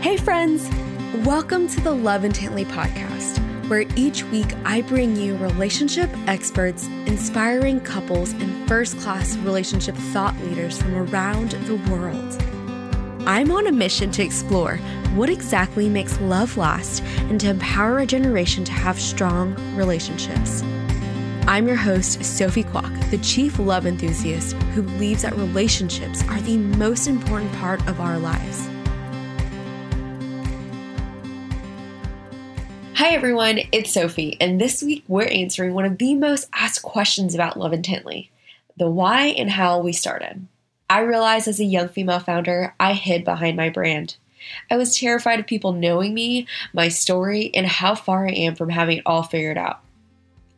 Hey, friends! Welcome to the Love Intently podcast, where each week I bring you relationship experts, inspiring couples, and first class relationship thought leaders from around the world. I'm on a mission to explore what exactly makes love last and to empower a generation to have strong relationships. I'm your host, Sophie Kwok, the chief love enthusiast who believes that relationships are the most important part of our lives. Hi, everyone, it's Sophie, and this week we're answering one of the most asked questions about Love Intently the why and how we started. I realized as a young female founder, I hid behind my brand. I was terrified of people knowing me, my story, and how far I am from having it all figured out.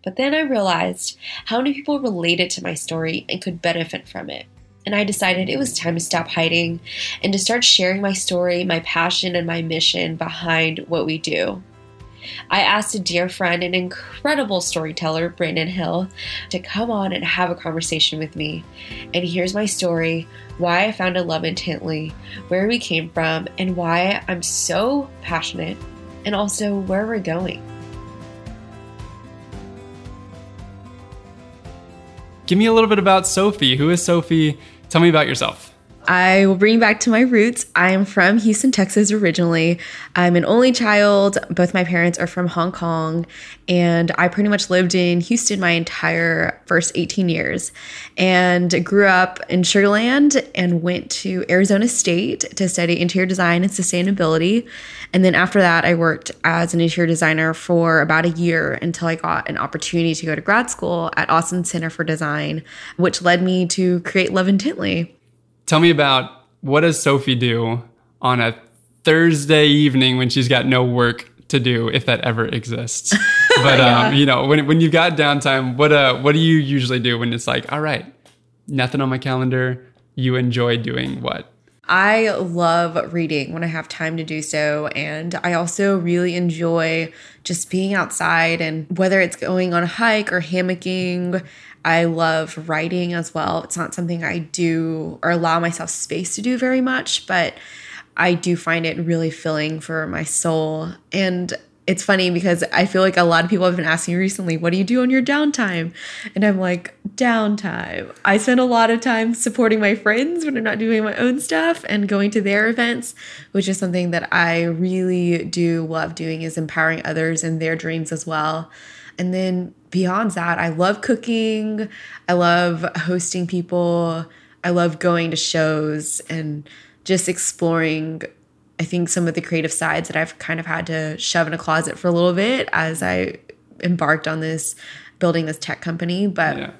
But then I realized how many people related to my story and could benefit from it. And I decided it was time to stop hiding and to start sharing my story, my passion, and my mission behind what we do. I asked a dear friend and incredible storyteller, Brandon Hill, to come on and have a conversation with me. And here's my story why I founded Love Intently, where we came from, and why I'm so passionate, and also where we're going. Give me a little bit about Sophie. Who is Sophie? Tell me about yourself. I will bring you back to my roots. I am from Houston, Texas originally. I'm an only child. Both my parents are from Hong Kong. And I pretty much lived in Houston my entire first 18 years and grew up in Sugar Land and went to Arizona State to study interior design and sustainability. And then after that, I worked as an interior designer for about a year until I got an opportunity to go to grad school at Austin Center for Design, which led me to create Love Intently Tell me about what does Sophie do on a Thursday evening when she's got no work to do, if that ever exists. But yeah. um, you know, when when you've got downtime, what uh what do you usually do when it's like, all right, nothing on my calendar? You enjoy doing what? I love reading when I have time to do so. And I also really enjoy just being outside and whether it's going on a hike or hammocking, I love writing as well. It's not something I do or allow myself space to do very much, but I do find it really filling for my soul. And it's funny because I feel like a lot of people have been asking me recently, what do you do on your downtime? And I'm like, downtime. I spend a lot of time supporting my friends when I'm not doing my own stuff and going to their events, which is something that I really do love doing is empowering others in their dreams as well. And then beyond that, I love cooking. I love hosting people. I love going to shows and just exploring. I think some of the creative sides that I've kind of had to shove in a closet for a little bit as I embarked on this building this tech company. But yeah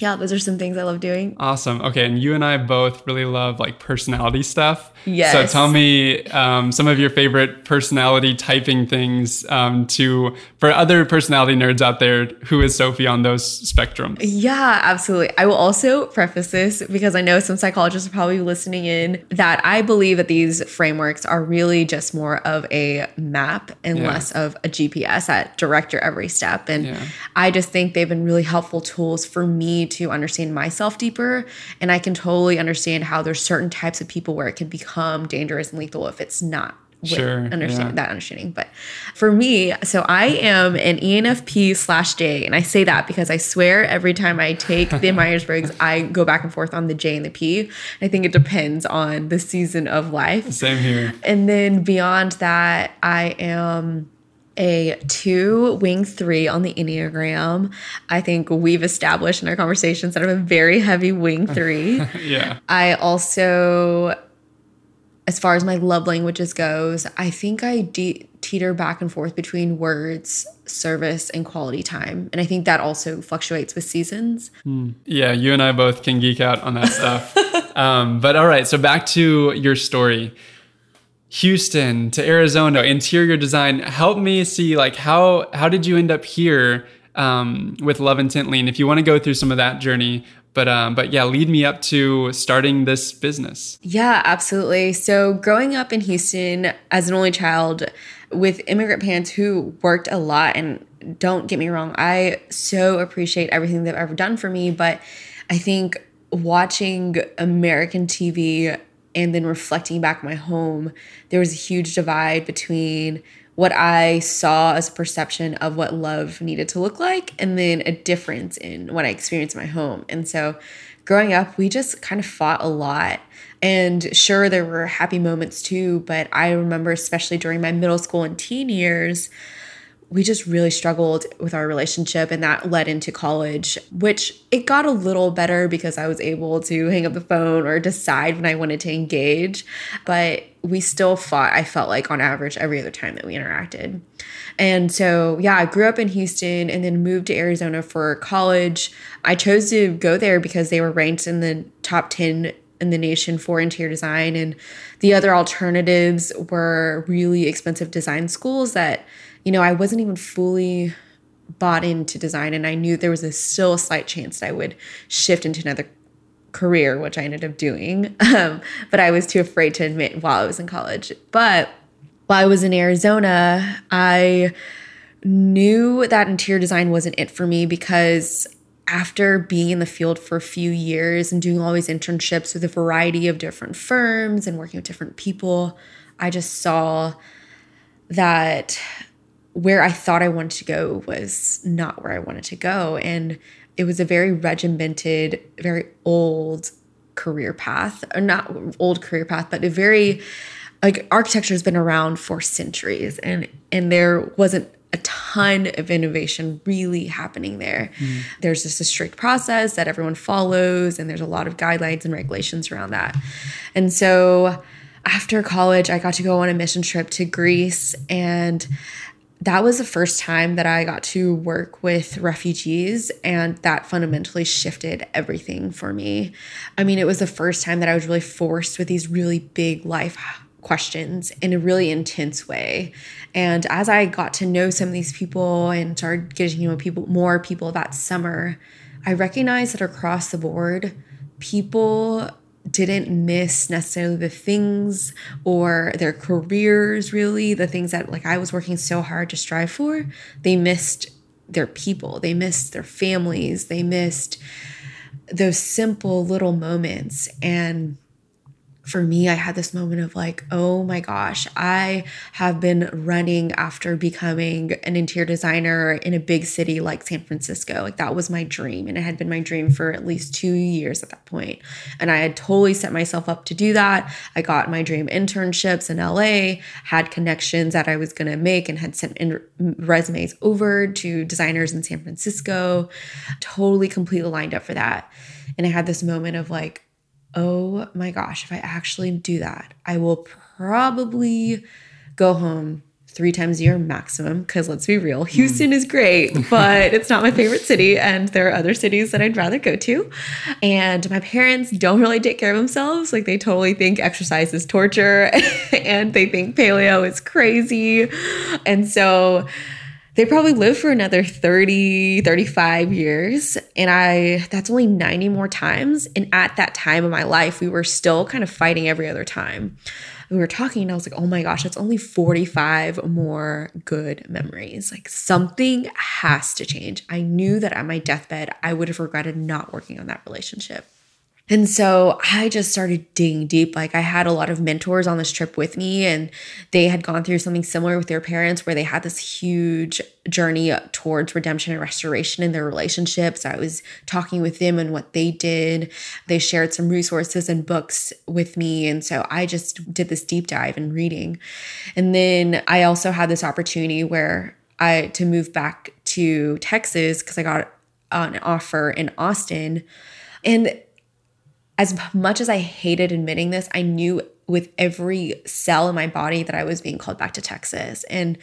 yeah, those are some things I love doing. Awesome. Okay, and you and I both really love like personality stuff. Yes. So tell me um, some of your favorite personality typing things um, to for other personality nerds out there. Who is Sophie on those spectrums? Yeah, absolutely. I will also preface this because I know some psychologists are probably listening in that I believe that these frameworks are really just more of a map and yeah. less of a GPS that direct your every step. And yeah. I just think they've been really helpful tools for me to understand myself deeper. And I can totally understand how there's certain types of people where it can become dangerous and lethal if it's not sure, understand yeah. that understanding. But for me, so I am an ENFP slash J, and I say that because I swear every time I take the Myers Briggs, I go back and forth on the J and the P. I think it depends on the season of life. Same here. And then beyond that, I am a two wing three on the Enneagram. I think we've established in our conversations that I'm a very heavy wing three. yeah. I also, as far as my love languages goes, I think I de- teeter back and forth between words, service, and quality time. And I think that also fluctuates with seasons. Mm. Yeah, you and I both can geek out on that stuff. um, but all right, so back to your story. Houston to Arizona, interior design. Help me see like how how did you end up here um, with Love Intently? And if you want to go through some of that journey, but um, but yeah, lead me up to starting this business. Yeah, absolutely. So growing up in Houston as an only child with immigrant parents who worked a lot, and don't get me wrong, I so appreciate everything they've ever done for me, but I think watching American TV and then reflecting back my home, there was a huge divide between what I saw as a perception of what love needed to look like, and then a difference in what I experienced in my home. And so, growing up, we just kind of fought a lot. And sure, there were happy moments too, but I remember, especially during my middle school and teen years, we just really struggled with our relationship and that led into college which it got a little better because i was able to hang up the phone or decide when i wanted to engage. But we still fought i felt like on average every other time that we interacted. And so yeah i grew up in houston and then moved to arizona for college. I chose to go there because they were ranked in the top 10 in the nation for interior design. And the other alternatives were really expensive design schools that you know, I wasn't even fully bought into design and I knew there was a still a slight chance that I would shift into another career, which I ended up doing. Um, but I was too afraid to admit while I was in college. But while I was in Arizona, I knew that interior design wasn't it for me because after being in the field for a few years and doing all these internships with a variety of different firms and working with different people, I just saw that where I thought I wanted to go was not where I wanted to go. And it was a very regimented, very old career path, or not old career path, but a very like architecture has been around for centuries and and there wasn't a ton of innovation really happening there. Mm. There's just a strict process that everyone follows and there's a lot of guidelines and regulations around that. And so after college, I got to go on a mission trip to Greece and that was the first time that I got to work with refugees, and that fundamentally shifted everything for me. I mean, it was the first time that I was really forced with these really big life questions in a really intense way. And as I got to know some of these people and started getting to know people more people that summer, I recognized that across the board, people didn't miss necessarily the things or their careers really the things that like i was working so hard to strive for they missed their people. They missed their families. They missed those simple little moments. And for me, I had this moment of like, oh my gosh, I have been running after becoming an interior designer in a big city like San Francisco. Like, that was my dream. And it had been my dream for at least two years at that point. And I had totally set myself up to do that. I got my dream internships in LA, had connections that I was going to make, and had sent resumes over to designers in San Francisco. Totally, completely lined up for that. And I had this moment of like, oh my gosh, if I actually do that, I will probably go home three times a year maximum. Because let's be real, hmm. Houston mm. is great, but it's not my favorite city. And there are other cities that I'd rather go to. And my parents don't really take care of themselves. Like they totally think exercise is torture and they think paleo is crazy. And so, they probably live for another 30 35 years and i that's only 90 more times and at that time of my life we were still kind of fighting every other time. We were talking and i was like oh my gosh that's only 45 more good memories. Like something has to change. I knew that at my deathbed i would have regretted not working on that relationship and so I just started digging deep. Like I had a lot of mentors on this trip with me, and they had gone through something similar with their parents where they had this huge journey towards redemption and restoration in their relationships. I was talking with them and what they did. They shared some resources and books with me. And so I just did this deep dive in reading. And then I also had this opportunity where I to move back to Texas because I got an offer in Austin. And as much as I hated admitting this, I knew with every cell in my body that I was being called back to Texas. And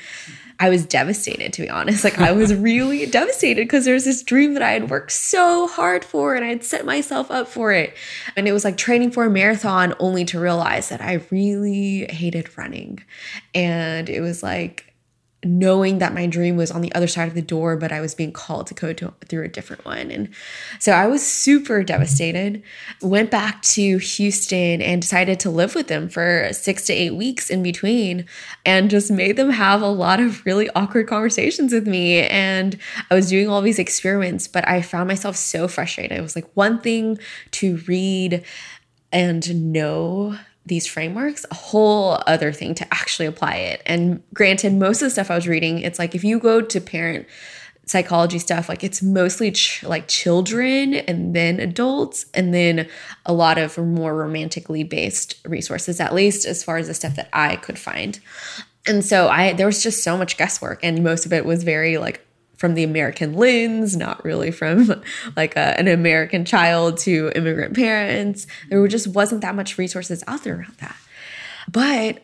I was devastated, to be honest. Like, I was really devastated because there was this dream that I had worked so hard for and I had set myself up for it. And it was like training for a marathon only to realize that I really hated running. And it was like, knowing that my dream was on the other side of the door, but I was being called to go to, through a different one. And so I was super devastated. Went back to Houston and decided to live with them for six to eight weeks in between and just made them have a lot of really awkward conversations with me. And I was doing all these experiments, but I found myself so frustrated. It was like one thing to read and know these frameworks, a whole other thing to actually apply it. And granted, most of the stuff I was reading, it's like if you go to parent psychology stuff, like it's mostly ch- like children and then adults, and then a lot of more romantically based resources, at least as far as the stuff that I could find. And so I there was just so much guesswork, and most of it was very like from the American lens, not really from like a, an American child to immigrant parents. There just wasn't that much resources out there around that. But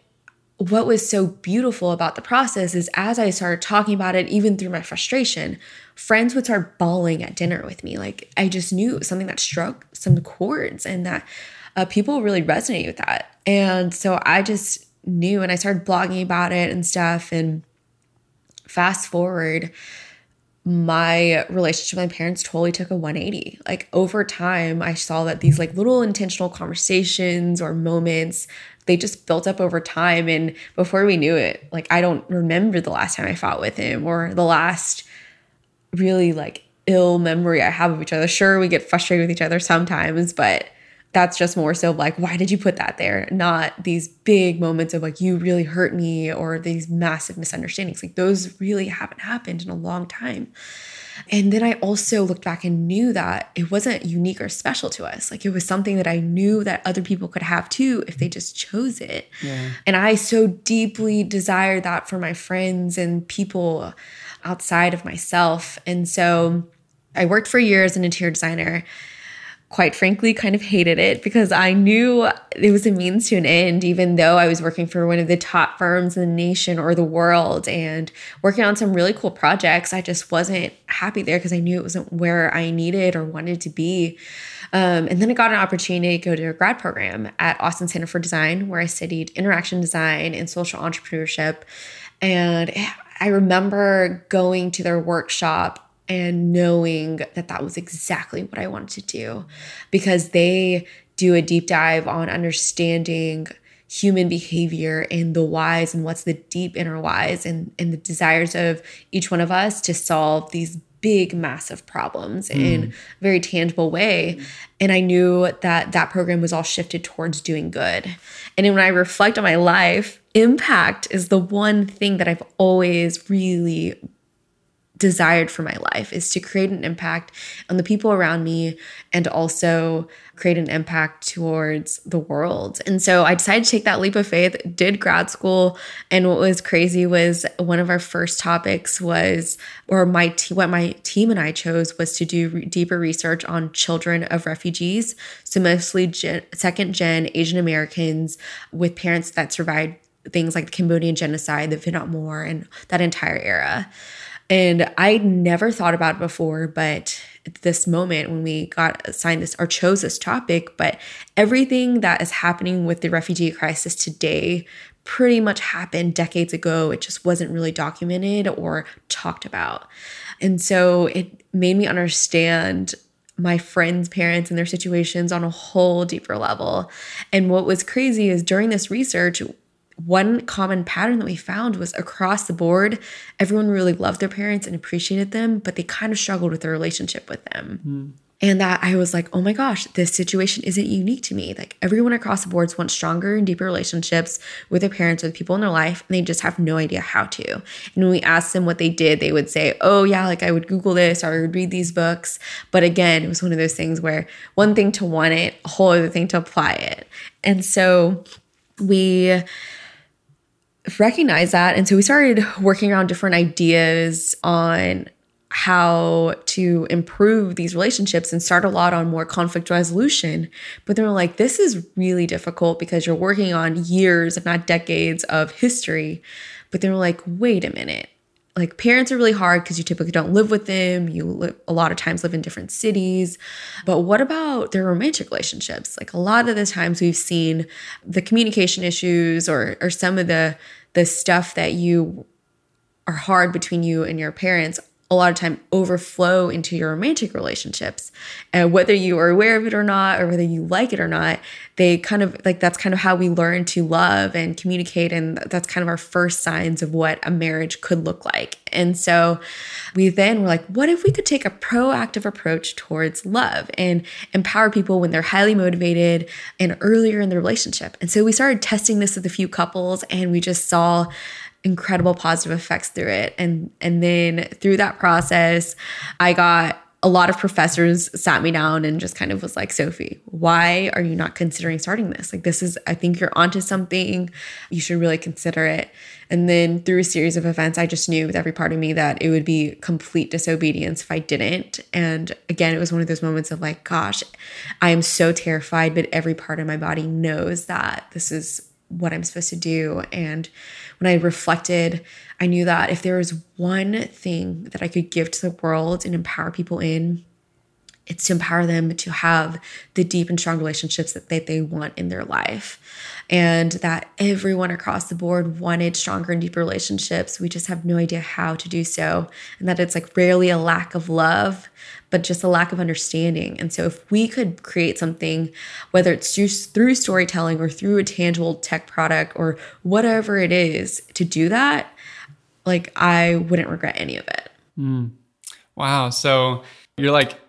what was so beautiful about the process is as I started talking about it, even through my frustration, friends would start bawling at dinner with me. Like I just knew something that struck some chords and that uh, people really resonate with that. And so I just knew and I started blogging about it and stuff. And fast forward, my relationship with my parents totally took a 180. Like over time, I saw that these like little intentional conversations or moments, they just built up over time. And before we knew it, like I don't remember the last time I fought with him or the last really like ill memory I have of each other. Sure, we get frustrated with each other sometimes, but that's just more so like, why did you put that there? Not these big moments of like, you really hurt me or these massive misunderstandings. Like, those really haven't happened in a long time. And then I also looked back and knew that it wasn't unique or special to us. Like, it was something that I knew that other people could have too if they just chose it. Yeah. And I so deeply desired that for my friends and people outside of myself. And so I worked for years as an interior designer quite frankly kind of hated it because I knew it was a means to an end, even though I was working for one of the top firms in the nation or the world and working on some really cool projects. I just wasn't happy there because I knew it wasn't where I needed or wanted to be. Um, and then I got an opportunity to go to a grad program at Austin Center for Design, where I studied interaction design and social entrepreneurship. And I remember going to their workshop and knowing that that was exactly what I wanted to do. Because they do a deep dive on understanding human behavior and the whys and what's the deep inner whys and, and the desires of each one of us to solve these big massive problems mm. in a very tangible way. And i knew that that program was all shifted towards doing good. And when i reflect on my life impact is the one thing that i've always really desired for my life is to create an impact on the people around me and also create an impact towards the world. And so I decided to take that leap of faith, did grad school, and what was crazy was one of our first topics was or my te- what my team and I chose was to do re- deeper research on children of refugees, so mostly gen- second gen Asian Americans with parents that survived things like the Cambodian genocide, the Vietnam War, and that entire era. And I never thought about it before, but at this moment when we got assigned this or chose this topic, but everything that is happening with the refugee crisis today pretty much happened decades ago. It just wasn't really documented or talked about. And so it made me understand my friends' parents and their situations on a whole deeper level. And what was crazy is during this research, one common pattern that we found was across the board, everyone really loved their parents and appreciated them, but they kind of struggled with their relationship with them. Mm. And that I was like, oh my gosh, this situation isn't unique to me. Like everyone across the boards wants stronger and deeper relationships with their parents, with people in their life, and they just have no idea how to. And when we asked them what they did, they would say, oh yeah, like I would Google this or I would read these books. But again, it was one of those things where one thing to want it, a whole other thing to apply it. And so we recognize that. And so we started working around different ideas on how to improve these relationships and start a lot on more conflict resolution. But they were like, this is really difficult because you're working on years, if not decades, of history. But they were like, wait a minute. Like parents are really hard because you typically don't live with them. You live, a lot of times live in different cities. But what about their romantic relationships? Like a lot of the times we've seen the communication issues or or some of the the stuff that you are hard between you and your parents a lot of time overflow into your romantic relationships. And whether you are aware of it or not, or whether you like it or not, they kind of like that's kind of how we learn to love and communicate. And that's kind of our first signs of what a marriage could look like. And so we then were like, what if we could take a proactive approach towards love and empower people when they're highly motivated and earlier in the relationship? And so we started testing this with a few couples and we just saw incredible positive effects through it. And and then through that process, I got a lot of professors sat me down and just kind of was like, Sophie, why are you not considering starting this? Like, this is, I think you're onto something. You should really consider it. And then through a series of events, I just knew with every part of me that it would be complete disobedience if I didn't. And again, it was one of those moments of like, gosh, I am so terrified, but every part of my body knows that this is what I'm supposed to do. And when I reflected, I knew that if there was one thing that I could give to the world and empower people in, it's to empower them to have the deep and strong relationships that they, they want in their life. And that everyone across the board wanted stronger and deeper relationships. We just have no idea how to do so. And that it's like rarely a lack of love, but just a lack of understanding. And so if we could create something, whether it's just through storytelling or through a tangible tech product or whatever it is to do that, like I wouldn't regret any of it. Mm. Wow. So you're like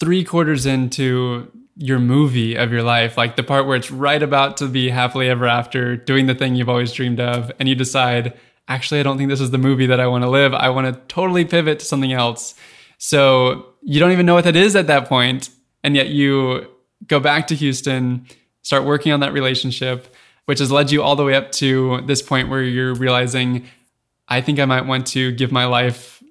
three quarters into your movie of your life, like the part where it's right about to be happily ever after, doing the thing you've always dreamed of, and you decide, actually, I don't think this is the movie that I want to live. I want to totally pivot to something else. So you don't even know what that is at that point, and yet you go back to Houston, start working on that relationship, which has led you all the way up to this point where you're realizing I think I might want to give my life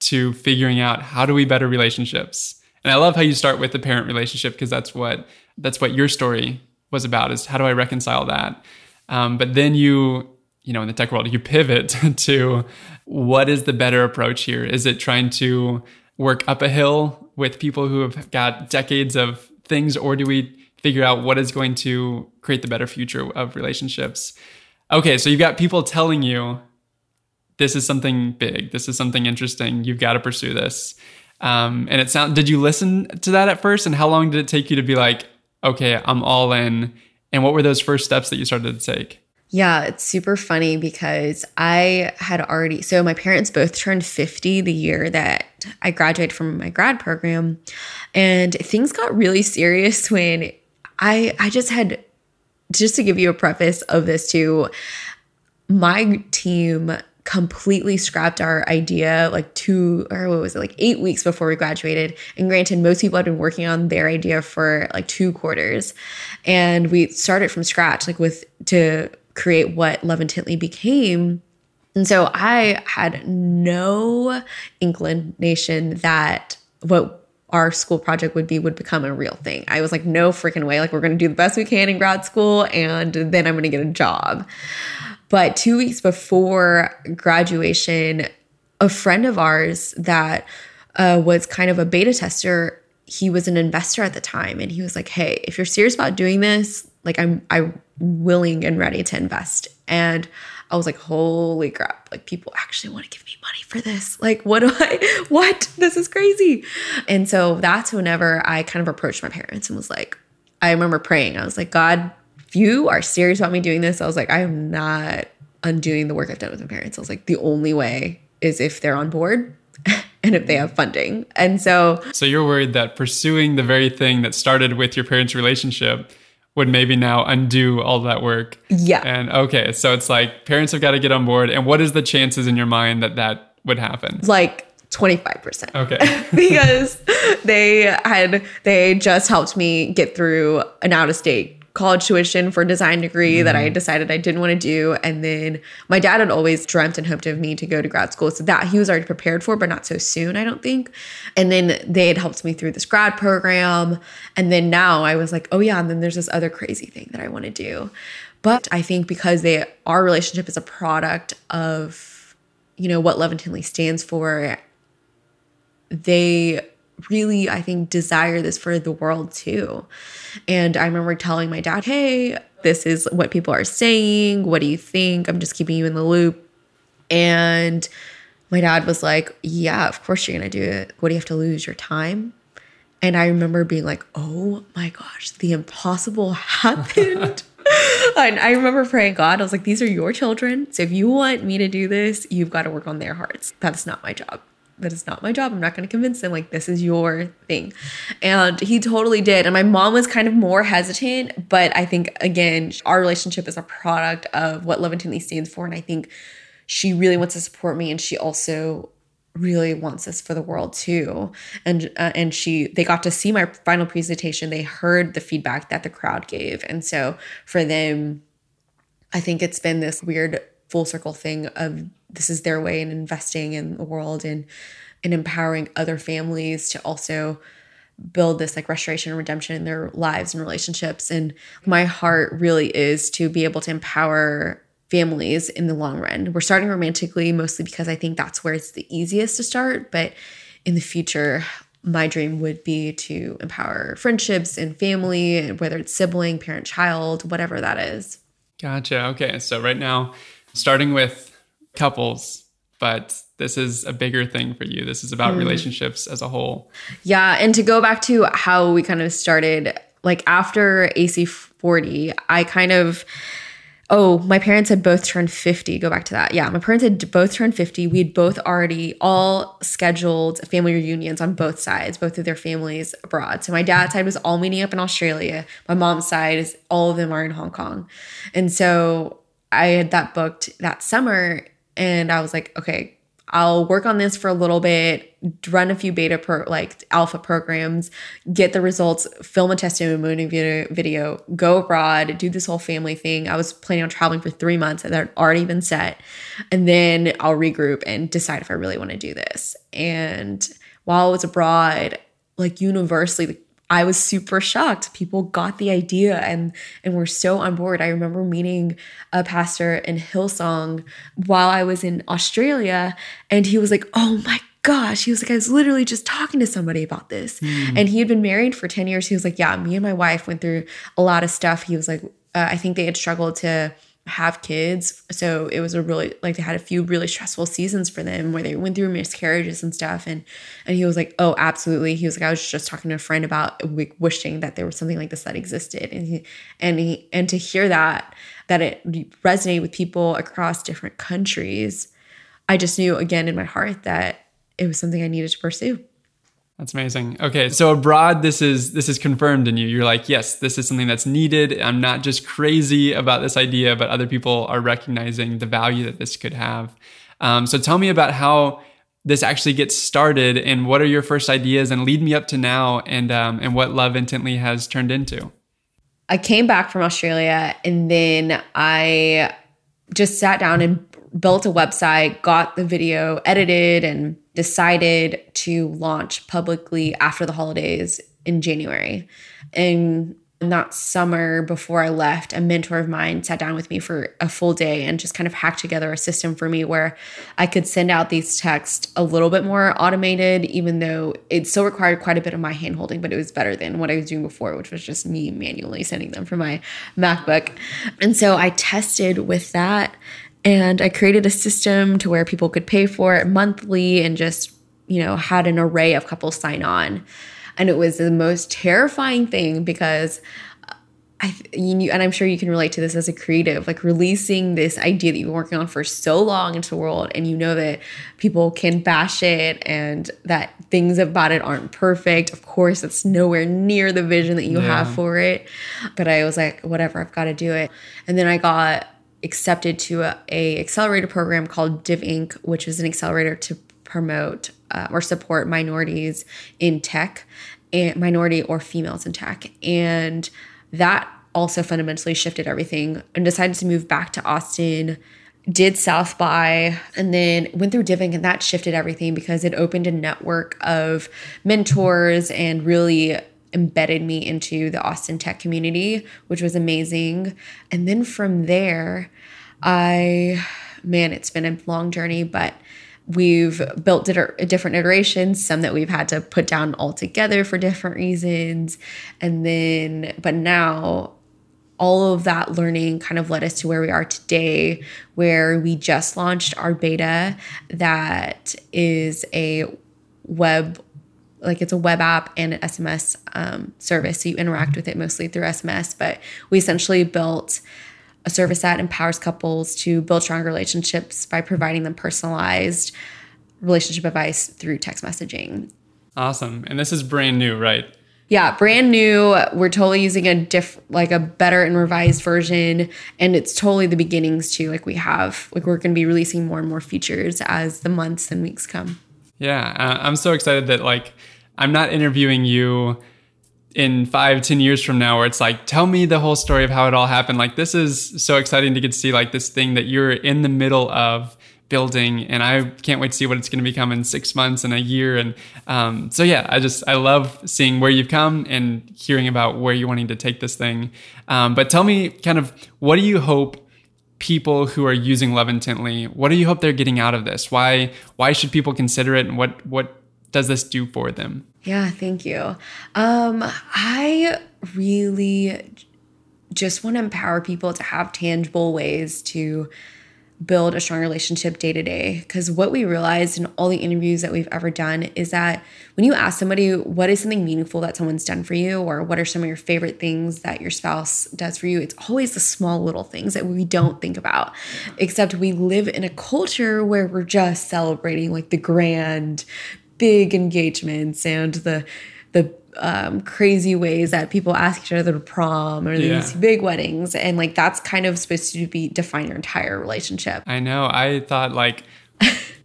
to figuring out how do we better relationships. And I love how you start with the parent relationship because that's what that's what your story was about is how do I reconcile that. Um, but then you you know in the tech world you pivot to what is the better approach here? Is it trying to work up a hill with people who have got decades of things, or do we figure out what is going to create the better future of relationships? Okay, so you've got people telling you this is something big. This is something interesting. You've got to pursue this. Um, and it sound. Did you listen to that at first? And how long did it take you to be like, okay, I'm all in? And what were those first steps that you started to take? Yeah, it's super funny because I had already, so my parents both turned 50 the year that I graduated from my grad program. And things got really serious when I, I just had, just to give you a preface of this too, my team completely scrapped our idea like two or what was it like eight weeks before we graduated and granted most people had been working on their idea for like two quarters and we started from scratch like with to create what love intently became and so i had no inclination that what our school project would be would become a real thing. I was like, no freaking way. Like, we're going to do the best we can in grad school and then I'm going to get a job. But two weeks before graduation, a friend of ours that uh, was kind of a beta tester, he was an investor at the time, and he was like, "Hey, if you're serious about doing this, like I'm, I'm willing and ready to invest." And I was like, "Holy crap! Like people actually want to give me money for this? Like, what do I? What? This is crazy!" And so that's whenever I kind of approached my parents and was like, I remember praying. I was like, "God, if you are serious about me doing this, I was like, I am not undoing the work I've done with my parents. I was like, the only way is if they're on board and if they have funding. And so So you're worried that pursuing the very thing that started with your parents' relationship would maybe now undo all that work. Yeah. And okay, so it's like parents have got to get on board. And what is the chances in your mind that that would happen? Like 25%. Okay. because they had they just helped me get through an out of state college tuition for a design degree mm that I decided I didn't want to do. And then my dad had always dreamt and hoped of me to go to grad school. So that he was already prepared for, but not so soon, I don't think. And then they had helped me through this grad program. And then now I was like, oh yeah, and then there's this other crazy thing that I want to do. But I think because they our relationship is a product of, you know, what Love Intently stands for, they really, I think, desire this for the world too. And I remember telling my dad, hey, this is what people are saying. What do you think? I'm just keeping you in the loop. And my dad was like, Yeah, of course you're going to do it. What do you have to lose? Your time? And I remember being like, Oh my gosh, the impossible happened. and I remember praying, God, I was like, These are your children. So if you want me to do this, you've got to work on their hearts. That's not my job that is not my job. I'm not going to convince them like this is your thing. And he totally did. And my mom was kind of more hesitant, but I think again, our relationship is a product of what Love Intently stands for and I think she really wants to support me and she also really wants this for the world too and uh, and she they got to see my final presentation they heard the feedback that the crowd gave and so for them i think it's been this weird full circle thing of this is their way in investing in the world and and empowering other families to also build this like restoration and redemption in their lives and relationships and my heart really is to be able to empower families in the long run. We're starting romantically mostly because I think that's where it's the easiest to start, but in the future my dream would be to empower friendships and family, whether it's sibling, parent, child, whatever that is. Gotcha. Okay. So right now starting with couples, but this is a bigger thing for you. This is about mm. relationships as a whole. Yeah. And to go back to how we kind of started, like after AC4D, I kind of, oh, my parents had both turned 50. Go back to that. Yeah. My parents had both turned 50. We had both already all scheduled family reunions on both sides, both of their families abroad. So my dad's side was all meeting up in Australia. My mom's side is all of them are in Hong Kong. And so I had that booked that summer and I was like, okay, I'll work on this for a little bit, run a few beta pro like alpha programs, get the results, film a testimony video, video, go abroad, do this whole family thing. I was planning on traveling for three months that had already been set. And then I'll regroup and decide if I really want to do this. And while I was abroad, like universally, I was super shocked. People got the idea and and were so on board. I remember meeting a pastor in Hillsong while I was in Australia, and he was like, "Oh my gosh," he was like, "I was literally just talking to somebody about this," mm. and he had been married for ten years. He was like, "Yeah, me and my wife went through a lot of stuff." He was like, uh, "I think they had struggled to." Have kids. So it was a really like they had a few really stressful seasons for them where they went through miscarriages and stuff. And and he was like, oh, absolutely. He was like, I was just talking to a friend about like, wishing that there was something like this that existed. And he and he and to hear that that it resonated with people across different countries, I just knew again in my heart that it was something I needed to pursue. That's amazing. Okay, so abroad, this is this is confirmed in you. You're like, yes, this is something that's needed. I'm not just crazy about this idea, but other people are recognizing the value that this could have. Um, so tell me about how this actually gets started, and what are your first ideas, and lead me up to now, and um, and what Love Intently has turned into. I came back from Australia, and then I just sat down and built a website, got the video edited, and decided to launch publicly after the holidays in January. And that summer before I left, a mentor of mine sat down with me for a full day and just kind of hacked together a system for me where I could send out these texts a little bit more automated, even though it still required quite a bit of my hand holding, but it was better than what I was doing before, which was just me manually sending them from my MacBook. And so I tested with that and I created a system to where people could pay for it monthly and just, you know, had an array of couples sign on. And it was the most terrifying thing because I, you, and I'm sure you can relate to this as a creative, like releasing this idea that you've been working on for so long into the world, and you know that people can bash it and that things about it aren't perfect. Of course, it's nowhere near the vision that you yeah. have for it. But I was like, whatever, I've got to do it. And then I got accepted to a, a accelerator program called DivInc., which is an accelerator to promote uh, or support minorities in tech and minority or females in tech. And that also fundamentally shifted everything and decided to move back to Austin did South by and then went through DivInc. and that shifted everything because it opened a network of mentors and really embedded me into the Austin tech community, which was amazing. And then from there, I, man, it's been a long journey, but we've built different iterations, some that we've had to put down altogether for different reasons. And then, but now, all of that learning kind of led us to where we are today, where we just launched our beta that is a web like it's a web app and an SMS um, service. So you interact with it mostly through SMS, but we essentially built a service that empowers couples to build stronger relationships by providing them personalized relationship advice through text messaging. Awesome. And this is brand new, right? Yeah, brand new. We're totally using a diff like a better and revised version and it's totally the beginnings too. Like we have like we're going to be releasing more and more features as the months and weeks come. Yeah, uh, I'm so excited that like I'm not interviewing you in five, ten years from now where it's like, tell me the whole story of how it all happened. Like this is so exciting to get to see like this thing that you're in the middle of building and I can't wait to see what it's going to become in six months and a year. And um, so, yeah, I just, I love seeing where you've come and hearing about where you're wanting to take this thing. Um, but tell me kind of, what do you hope people who are using Love Intently, what do you hope they're getting out of this? Why, why should people consider it and what, what does this do for them? Yeah, thank you. Um, I really just want to empower people to have tangible ways to build a strong relationship day to day. Because what we realized in all the interviews that we've ever done is that when you ask somebody, what is something meaningful that someone's done for you, or what are some of your favorite things that your spouse does for you, it's always the small little things that we don't think about. Except we live in a culture where we're just celebrating like the grand, big engagements and the, the um, crazy ways that people ask each other to prom or yeah. these big weddings. And like that's kind of supposed to be define your entire relationship. I know. I thought like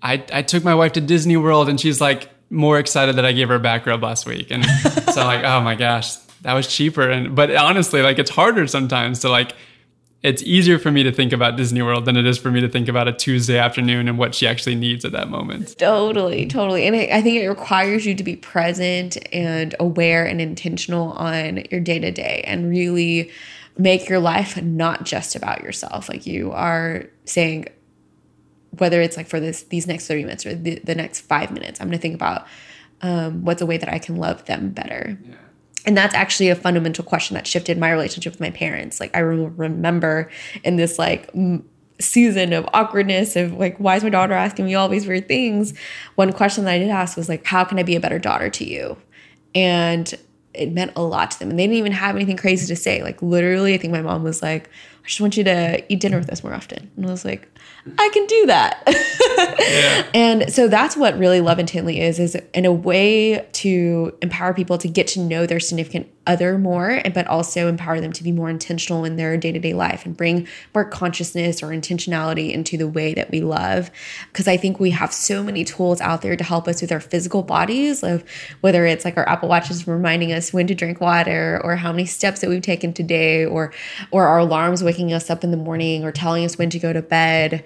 I I took my wife to Disney World and she's like more excited that I gave her a back rub last week. And so I'm like, oh my gosh, that was cheaper. And but honestly, like it's harder sometimes to like it's easier for me to think about Disney World than it is for me to think about a Tuesday afternoon and what she actually needs at that moment. Totally, totally. And I think it requires you to be present and aware and intentional on your day to day and really make your life not just about yourself. Like you are saying, whether it's like for this these next 30 minutes or the, the next five minutes, I'm going to think about um, what's a way that I can love them better. Yeah and that's actually a fundamental question that shifted my relationship with my parents. Like i remember in this like season of awkwardness of like why is my daughter asking me all these weird things? One question that i did ask was like how can i be a better daughter to you? And it meant a lot to them. And they didn't even have anything crazy to say. Like literally i think my mom was like i just want you to eat dinner with us more often. And i was like I can do that. yeah. And so that's what really Love Intently is, is in a way to empower people to get to know their significant other more, but also empower them to be more intentional in their day to day life and bring more consciousness or intentionality into the way that we love. Because I think we have so many tools out there to help us with our physical bodies, of whether it's like our Apple Watches reminding us when to drink water, or how many steps that we've taken today, or or our alarms waking us up in the morning, or telling us when to go to bed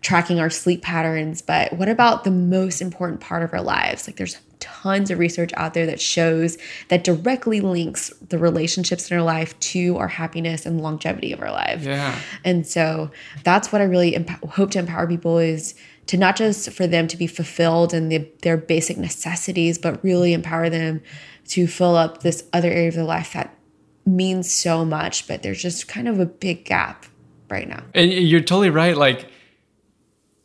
tracking our sleep patterns, but what about the most important part of our lives? Like there's tons of research out there that shows that directly links the relationships in our life to our happiness and longevity of our life. Yeah. And so that's what I really emp- hope to empower people is to not just for them to be fulfilled in the, their basic necessities, but really empower them to fill up this other area of their life that means so much, but there's just kind of a big gap right now. And you're totally right. Like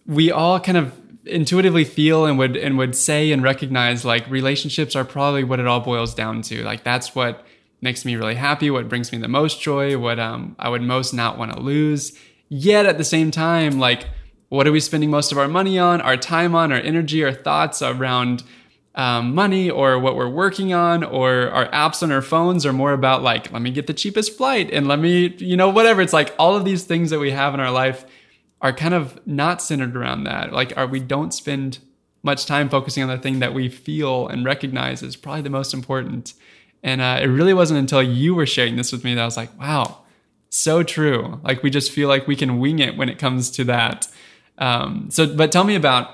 we all kind of intuitively feel and would and would say and recognize like relationships are probably what it all boils down to. Like that's what makes me really happy, what brings me the most joy, what um, I would most not want to lose. Yet at the same time, like what are we spending most of our money on, our time on, our energy, our thoughts around um, money or what we're working on or our apps on our phones are more about like, let me get the cheapest flight and let me, you know, whatever. It's like all of these things that we have in our life are kind of not centered around that. Like, are we don't spend much time focusing on the thing that we feel and recognize is probably the most important. And uh, it really wasn't until you were sharing this with me that I was like, wow, so true. Like, we just feel like we can wing it when it comes to that. Um, so, but tell me about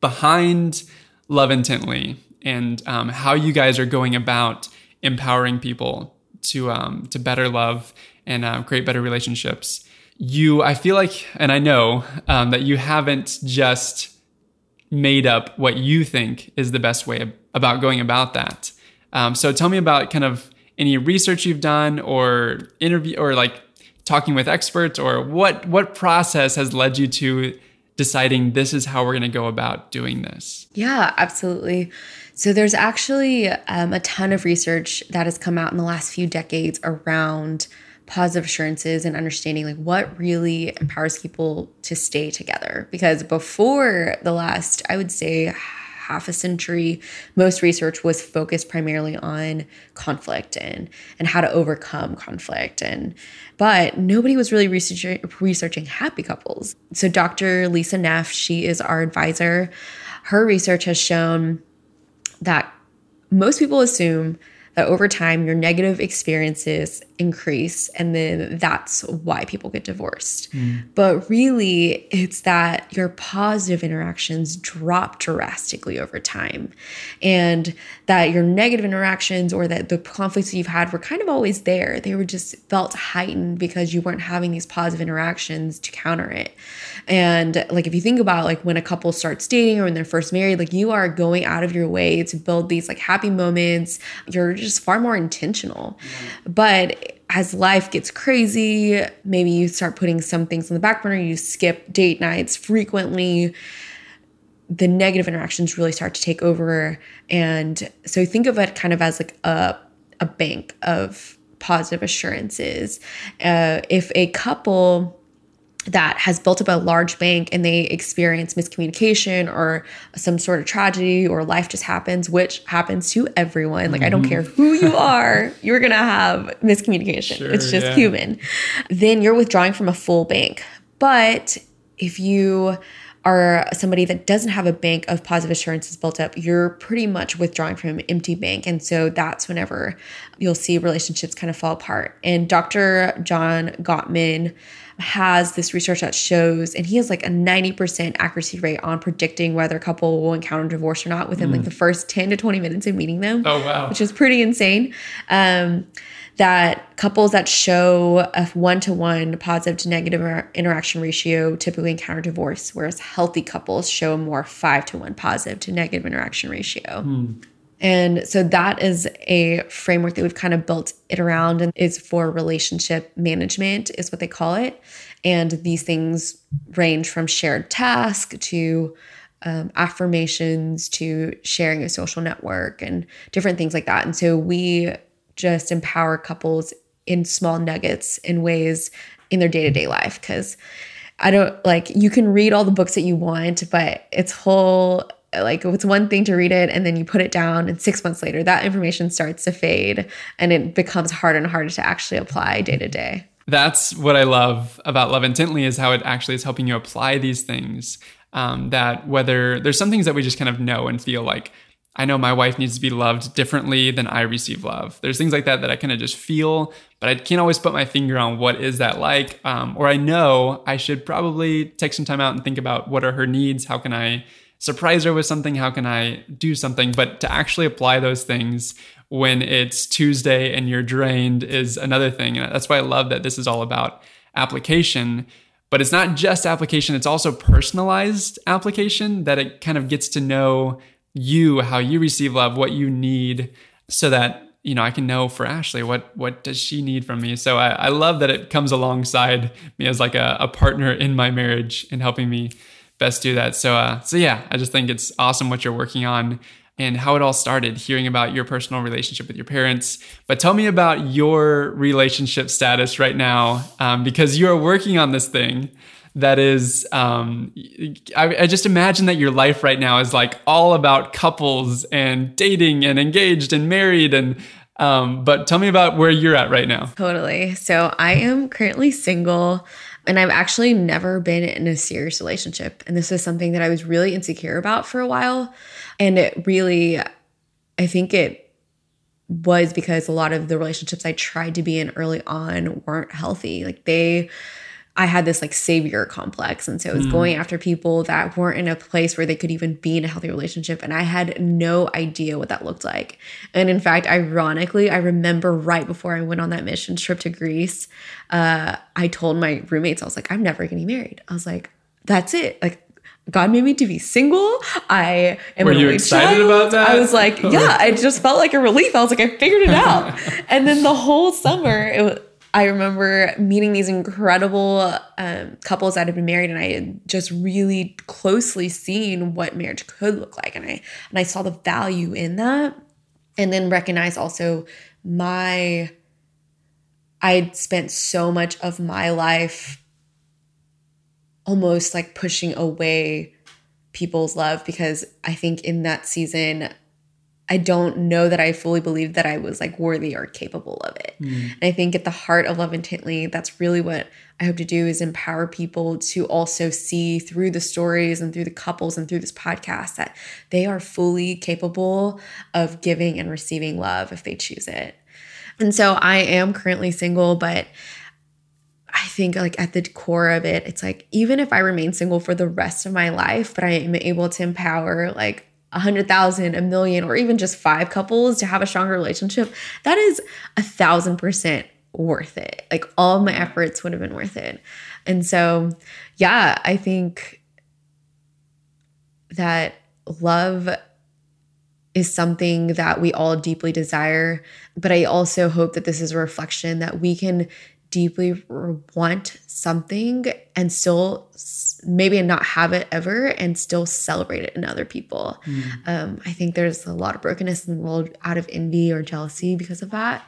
behind Love Intently and um, how you guys are going about empowering people to um, to better love and uh, create better relationships you, I feel like, and I know um, that you haven't just made up what you think is the best way about going about that. Um, so tell me about kind of any research you've done or interview or like talking with experts or what what process has led you to deciding this is how we're going to go about doing this? Yeah, absolutely. So there's actually um, a ton of research that has come out in the last few decades around positive assurances and understanding like what really empowers people to stay together because before the last i would say half a century, most research was focused primarily on conflict and and how to overcome conflict and but nobody was really researching researching happy couples. So Dr. Lisa Neff, she is our advisor. Her research has shown that most people assume that over time your negative experiences increase and then that's why people get divorced. Mm. But really it's that your positive interactions drop drastically over time and that your negative interactions or that the conflicts that you've had were kind of always there. They were just felt heightened because you weren't having these positive interactions to counter it. And like if you think about like when a couple starts dating or when they're first married, like you are going out of your way to build these like happy moments. You're just far more intentional. Mm-hmm. But as life gets crazy, maybe you start putting some things on the back burner, you skip date nights frequently. The negative interactions really start to take over. And so think of it kind of as like a, a bank of positive assurances. Uh, if a couple that has built up a large bank and they experience miscommunication or some sort of tragedy or life just happens, which happens to everyone. Like, mm-hmm. I don't mm-hmm. care who you are, you're gonna have miscommunication. Sure, it's just yeah. human. Then you're withdrawing from a full bank. But if you are somebody that doesn't have a bank of positive assurances built up, you're pretty much withdrawing from an empty bank. And so that's whenever you'll see relationships kind of fall apart. And Dr. John Gottman has this research that shows, and he has like a 90% accuracy rate on predicting whether a couple will encounter divorce or not within mm. like the first 10 to 20 minutes of meeting them. Oh, wow. Which is pretty insane. Um, that couples that show a one to one positive to negative interaction ratio typically encounter divorce, whereas healthy couples show a more five to one positive to negative interaction ratio. Mm. And so that is a framework that we've kind of built it around and is for relationship management, is what they call it. And these things range from shared task to um, affirmations to sharing a social network and different things like that. And so we just empower couples in small nuggets in ways in their day to day life. Cause I don't like, you can read all the books that you want, but it's whole like it's one thing to read it and then you put it down and six months later that information starts to fade and it becomes harder and harder to actually apply day to day that's what i love about love intently is how it actually is helping you apply these things um, that whether there's some things that we just kind of know and feel like i know my wife needs to be loved differently than i receive love there's things like that that i kind of just feel but i can't always put my finger on what is that like um, or i know i should probably take some time out and think about what are her needs how can i surprise her with something? How can I do something? But to actually apply those things when it's Tuesday and you're drained is another thing. And that's why I love that this is all about application. But it's not just application, it's also personalized application that it kind of gets to know you, how you receive love, what you need, so that you know I can know for Ashley what what does she need from me. So I, I love that it comes alongside me as like a, a partner in my marriage and helping me best do that. So, uh, so yeah, I just think it's awesome what you're working on and how it all started, hearing about your personal relationship with your parents. But tell me about your relationship status right now, um, because you are working on this thing that is, um, I, I just imagine that your life right now is like all about couples and dating and engaged and married and um, but tell me about where you're at right now. Totally. So I am currently single. And I've actually never been in a serious relationship. And this is something that I was really insecure about for a while. And it really, I think it was because a lot of the relationships I tried to be in early on weren't healthy. Like they, I had this like savior complex. And so I was mm. going after people that weren't in a place where they could even be in a healthy relationship. And I had no idea what that looked like. And in fact, ironically, I remember right before I went on that mission trip to Greece, uh, I told my roommates, I was like, I'm never getting married. I was like, that's it. Like, God made me to be single. I am Were you excited child. about that? I was like, yeah, I just felt like a relief. I was like, I figured it out. and then the whole summer, it was I remember meeting these incredible um, couples that had been married, and I had just really closely seen what marriage could look like, and I and I saw the value in that, and then recognize also my. I'd spent so much of my life almost like pushing away people's love because I think in that season I don't know that I fully believed that I was like worthy or capable of it. Mm. And I think at the heart of Love Intently, that's really what I hope to do is empower people to also see through the stories and through the couples and through this podcast that they are fully capable of giving and receiving love if they choose it. And so I am currently single, but I think like at the core of it, it's like even if I remain single for the rest of my life, but I am able to empower like a hundred thousand, a million, or even just five couples to have a stronger relationship, that is a thousand percent worth it. Like all my efforts would have been worth it. And so, yeah, I think that love is something that we all deeply desire. But I also hope that this is a reflection that we can deeply want something and still maybe not have it ever and still celebrate it in other people. Mm. Um, I think there's a lot of brokenness in the world out of envy or jealousy because of that.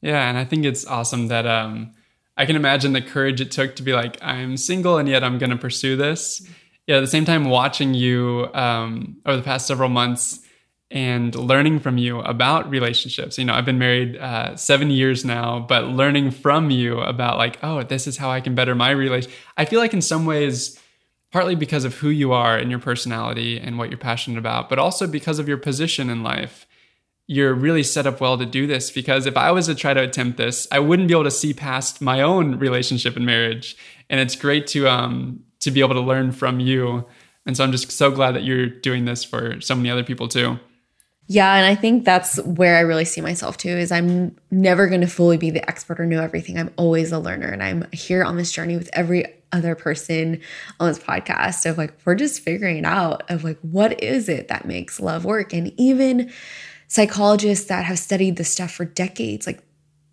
Yeah, and I think it's awesome that um, I can imagine the courage it took to be like, I'm single and yet I'm going to pursue this. Yeah, at the same time, watching you um, over the past several months and learning from you about relationships. You know, I've been married uh, seven years now, but learning from you about like, oh, this is how I can better my relation. I feel like in some ways, partly because of who you are and your personality and what you're passionate about, but also because of your position in life. You're really set up well to do this because if I was to try to attempt this, I wouldn't be able to see past my own relationship and marriage. And it's great to um to be able to learn from you. And so I'm just so glad that you're doing this for so many other people too. Yeah, and I think that's where I really see myself too is I'm never going to fully be the expert or know everything. I'm always a learner and I'm here on this journey with every other person on this podcast of like we're just figuring out of like what is it that makes love work and even psychologists that have studied this stuff for decades like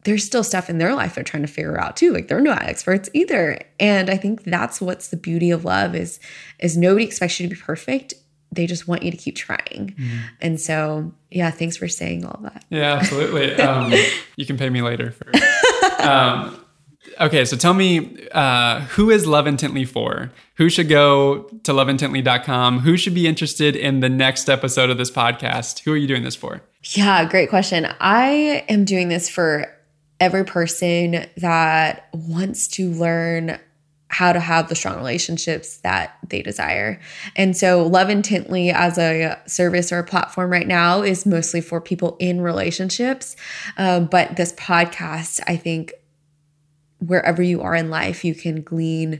there's still stuff in their life they're trying to figure out too like they're not experts either and i think that's what's the beauty of love is is nobody expects you to be perfect they just want you to keep trying. Mm. And so, yeah, thanks for saying all that. Yeah, absolutely. Um, you can pay me later. For, um, okay, so tell me uh, who is Love Intently for? Who should go to loveintently.com? Who should be interested in the next episode of this podcast? Who are you doing this for? Yeah, great question. I am doing this for every person that wants to learn how to have the strong relationships that they desire. And so, Love Intently as a service or a platform right now is mostly for people in relationships. Um, but this podcast, I think, wherever you are in life, you can glean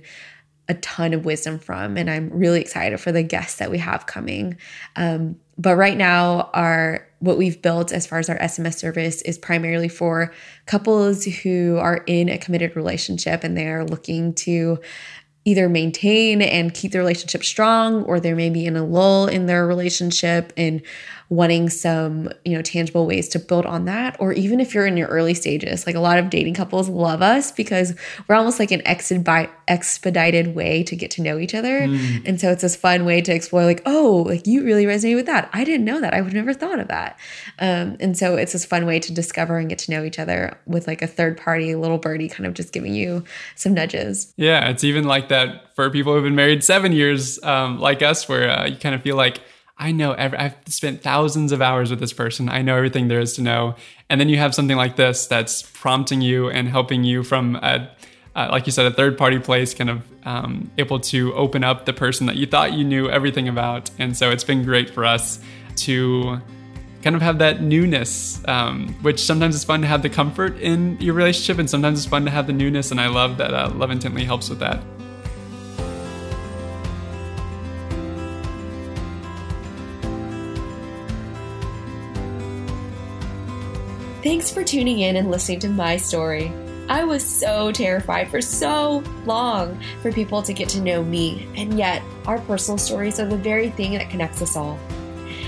a ton of wisdom from. And I'm really excited for the guests that we have coming. Um, but right now, our what we've built as far as our SMS service is primarily for couples who are in a committed relationship and they're looking to either maintain and keep the relationship strong or they're maybe in a lull in their relationship and wanting some, you know, tangible ways to build on that. Or even if you're in your early stages, like a lot of dating couples love us because we're almost like an expedited way to get to know each other. Mm. And so it's this fun way to explore, like, oh, like you really resonate with that. I didn't know that. I would never thought of that. Um, and so it's this fun way to discover and get to know each other with like a third party little birdie kind of just giving you some nudges. Yeah. It's even like that for people who've been married seven years, um, like us, where uh, you kind of feel like, I know every, I've spent thousands of hours with this person. I know everything there is to know. And then you have something like this that's prompting you and helping you from a, uh, like you said, a third party place, kind of um, able to open up the person that you thought you knew everything about. And so it's been great for us to kind of have that newness, um, which sometimes it's fun to have the comfort in your relationship, and sometimes it's fun to have the newness. And I love that uh, Love Intently helps with that. Thanks for tuning in and listening to my story. I was so terrified for so long for people to get to know me, and yet our personal stories are the very thing that connects us all.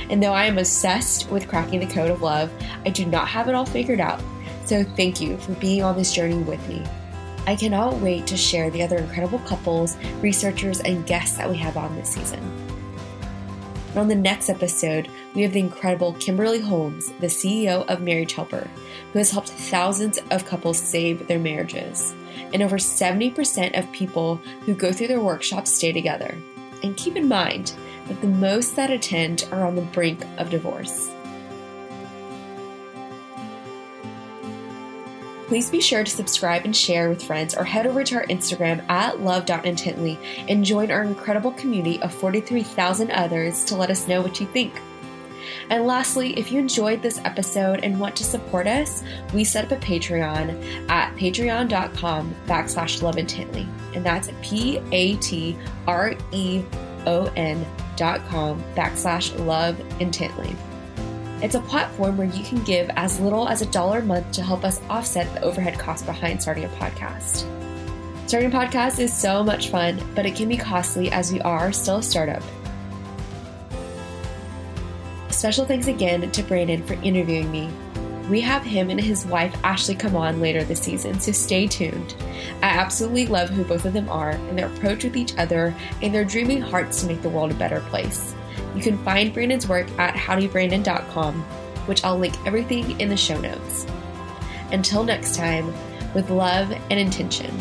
And though I am obsessed with cracking the code of love, I do not have it all figured out. So thank you for being on this journey with me. I cannot wait to share the other incredible couples, researchers, and guests that we have on this season. And on the next episode, we have the incredible Kimberly Holmes, the CEO of Marriage Helper, who has helped thousands of couples save their marriages. And over 70% of people who go through their workshops stay together. And keep in mind that the most that attend are on the brink of divorce. Please be sure to subscribe and share with friends or head over to our Instagram at love.intently and join our incredible community of 43,000 others to let us know what you think. And lastly, if you enjoyed this episode and want to support us, we set up a Patreon at patreon.com backslash love intently. And that's P A T R E O N dot com backslash love intently. It's a platform where you can give as little as a dollar a month to help us offset the overhead costs behind starting a podcast. Starting a podcast is so much fun, but it can be costly as we are still a startup. Special thanks again to Brandon for interviewing me. We have him and his wife Ashley come on later this season, so stay tuned. I absolutely love who both of them are and their approach with each other and their dreaming hearts to make the world a better place. You can find Brandon's work at howdybrandon.com, which I'll link everything in the show notes. Until next time, with love and intention.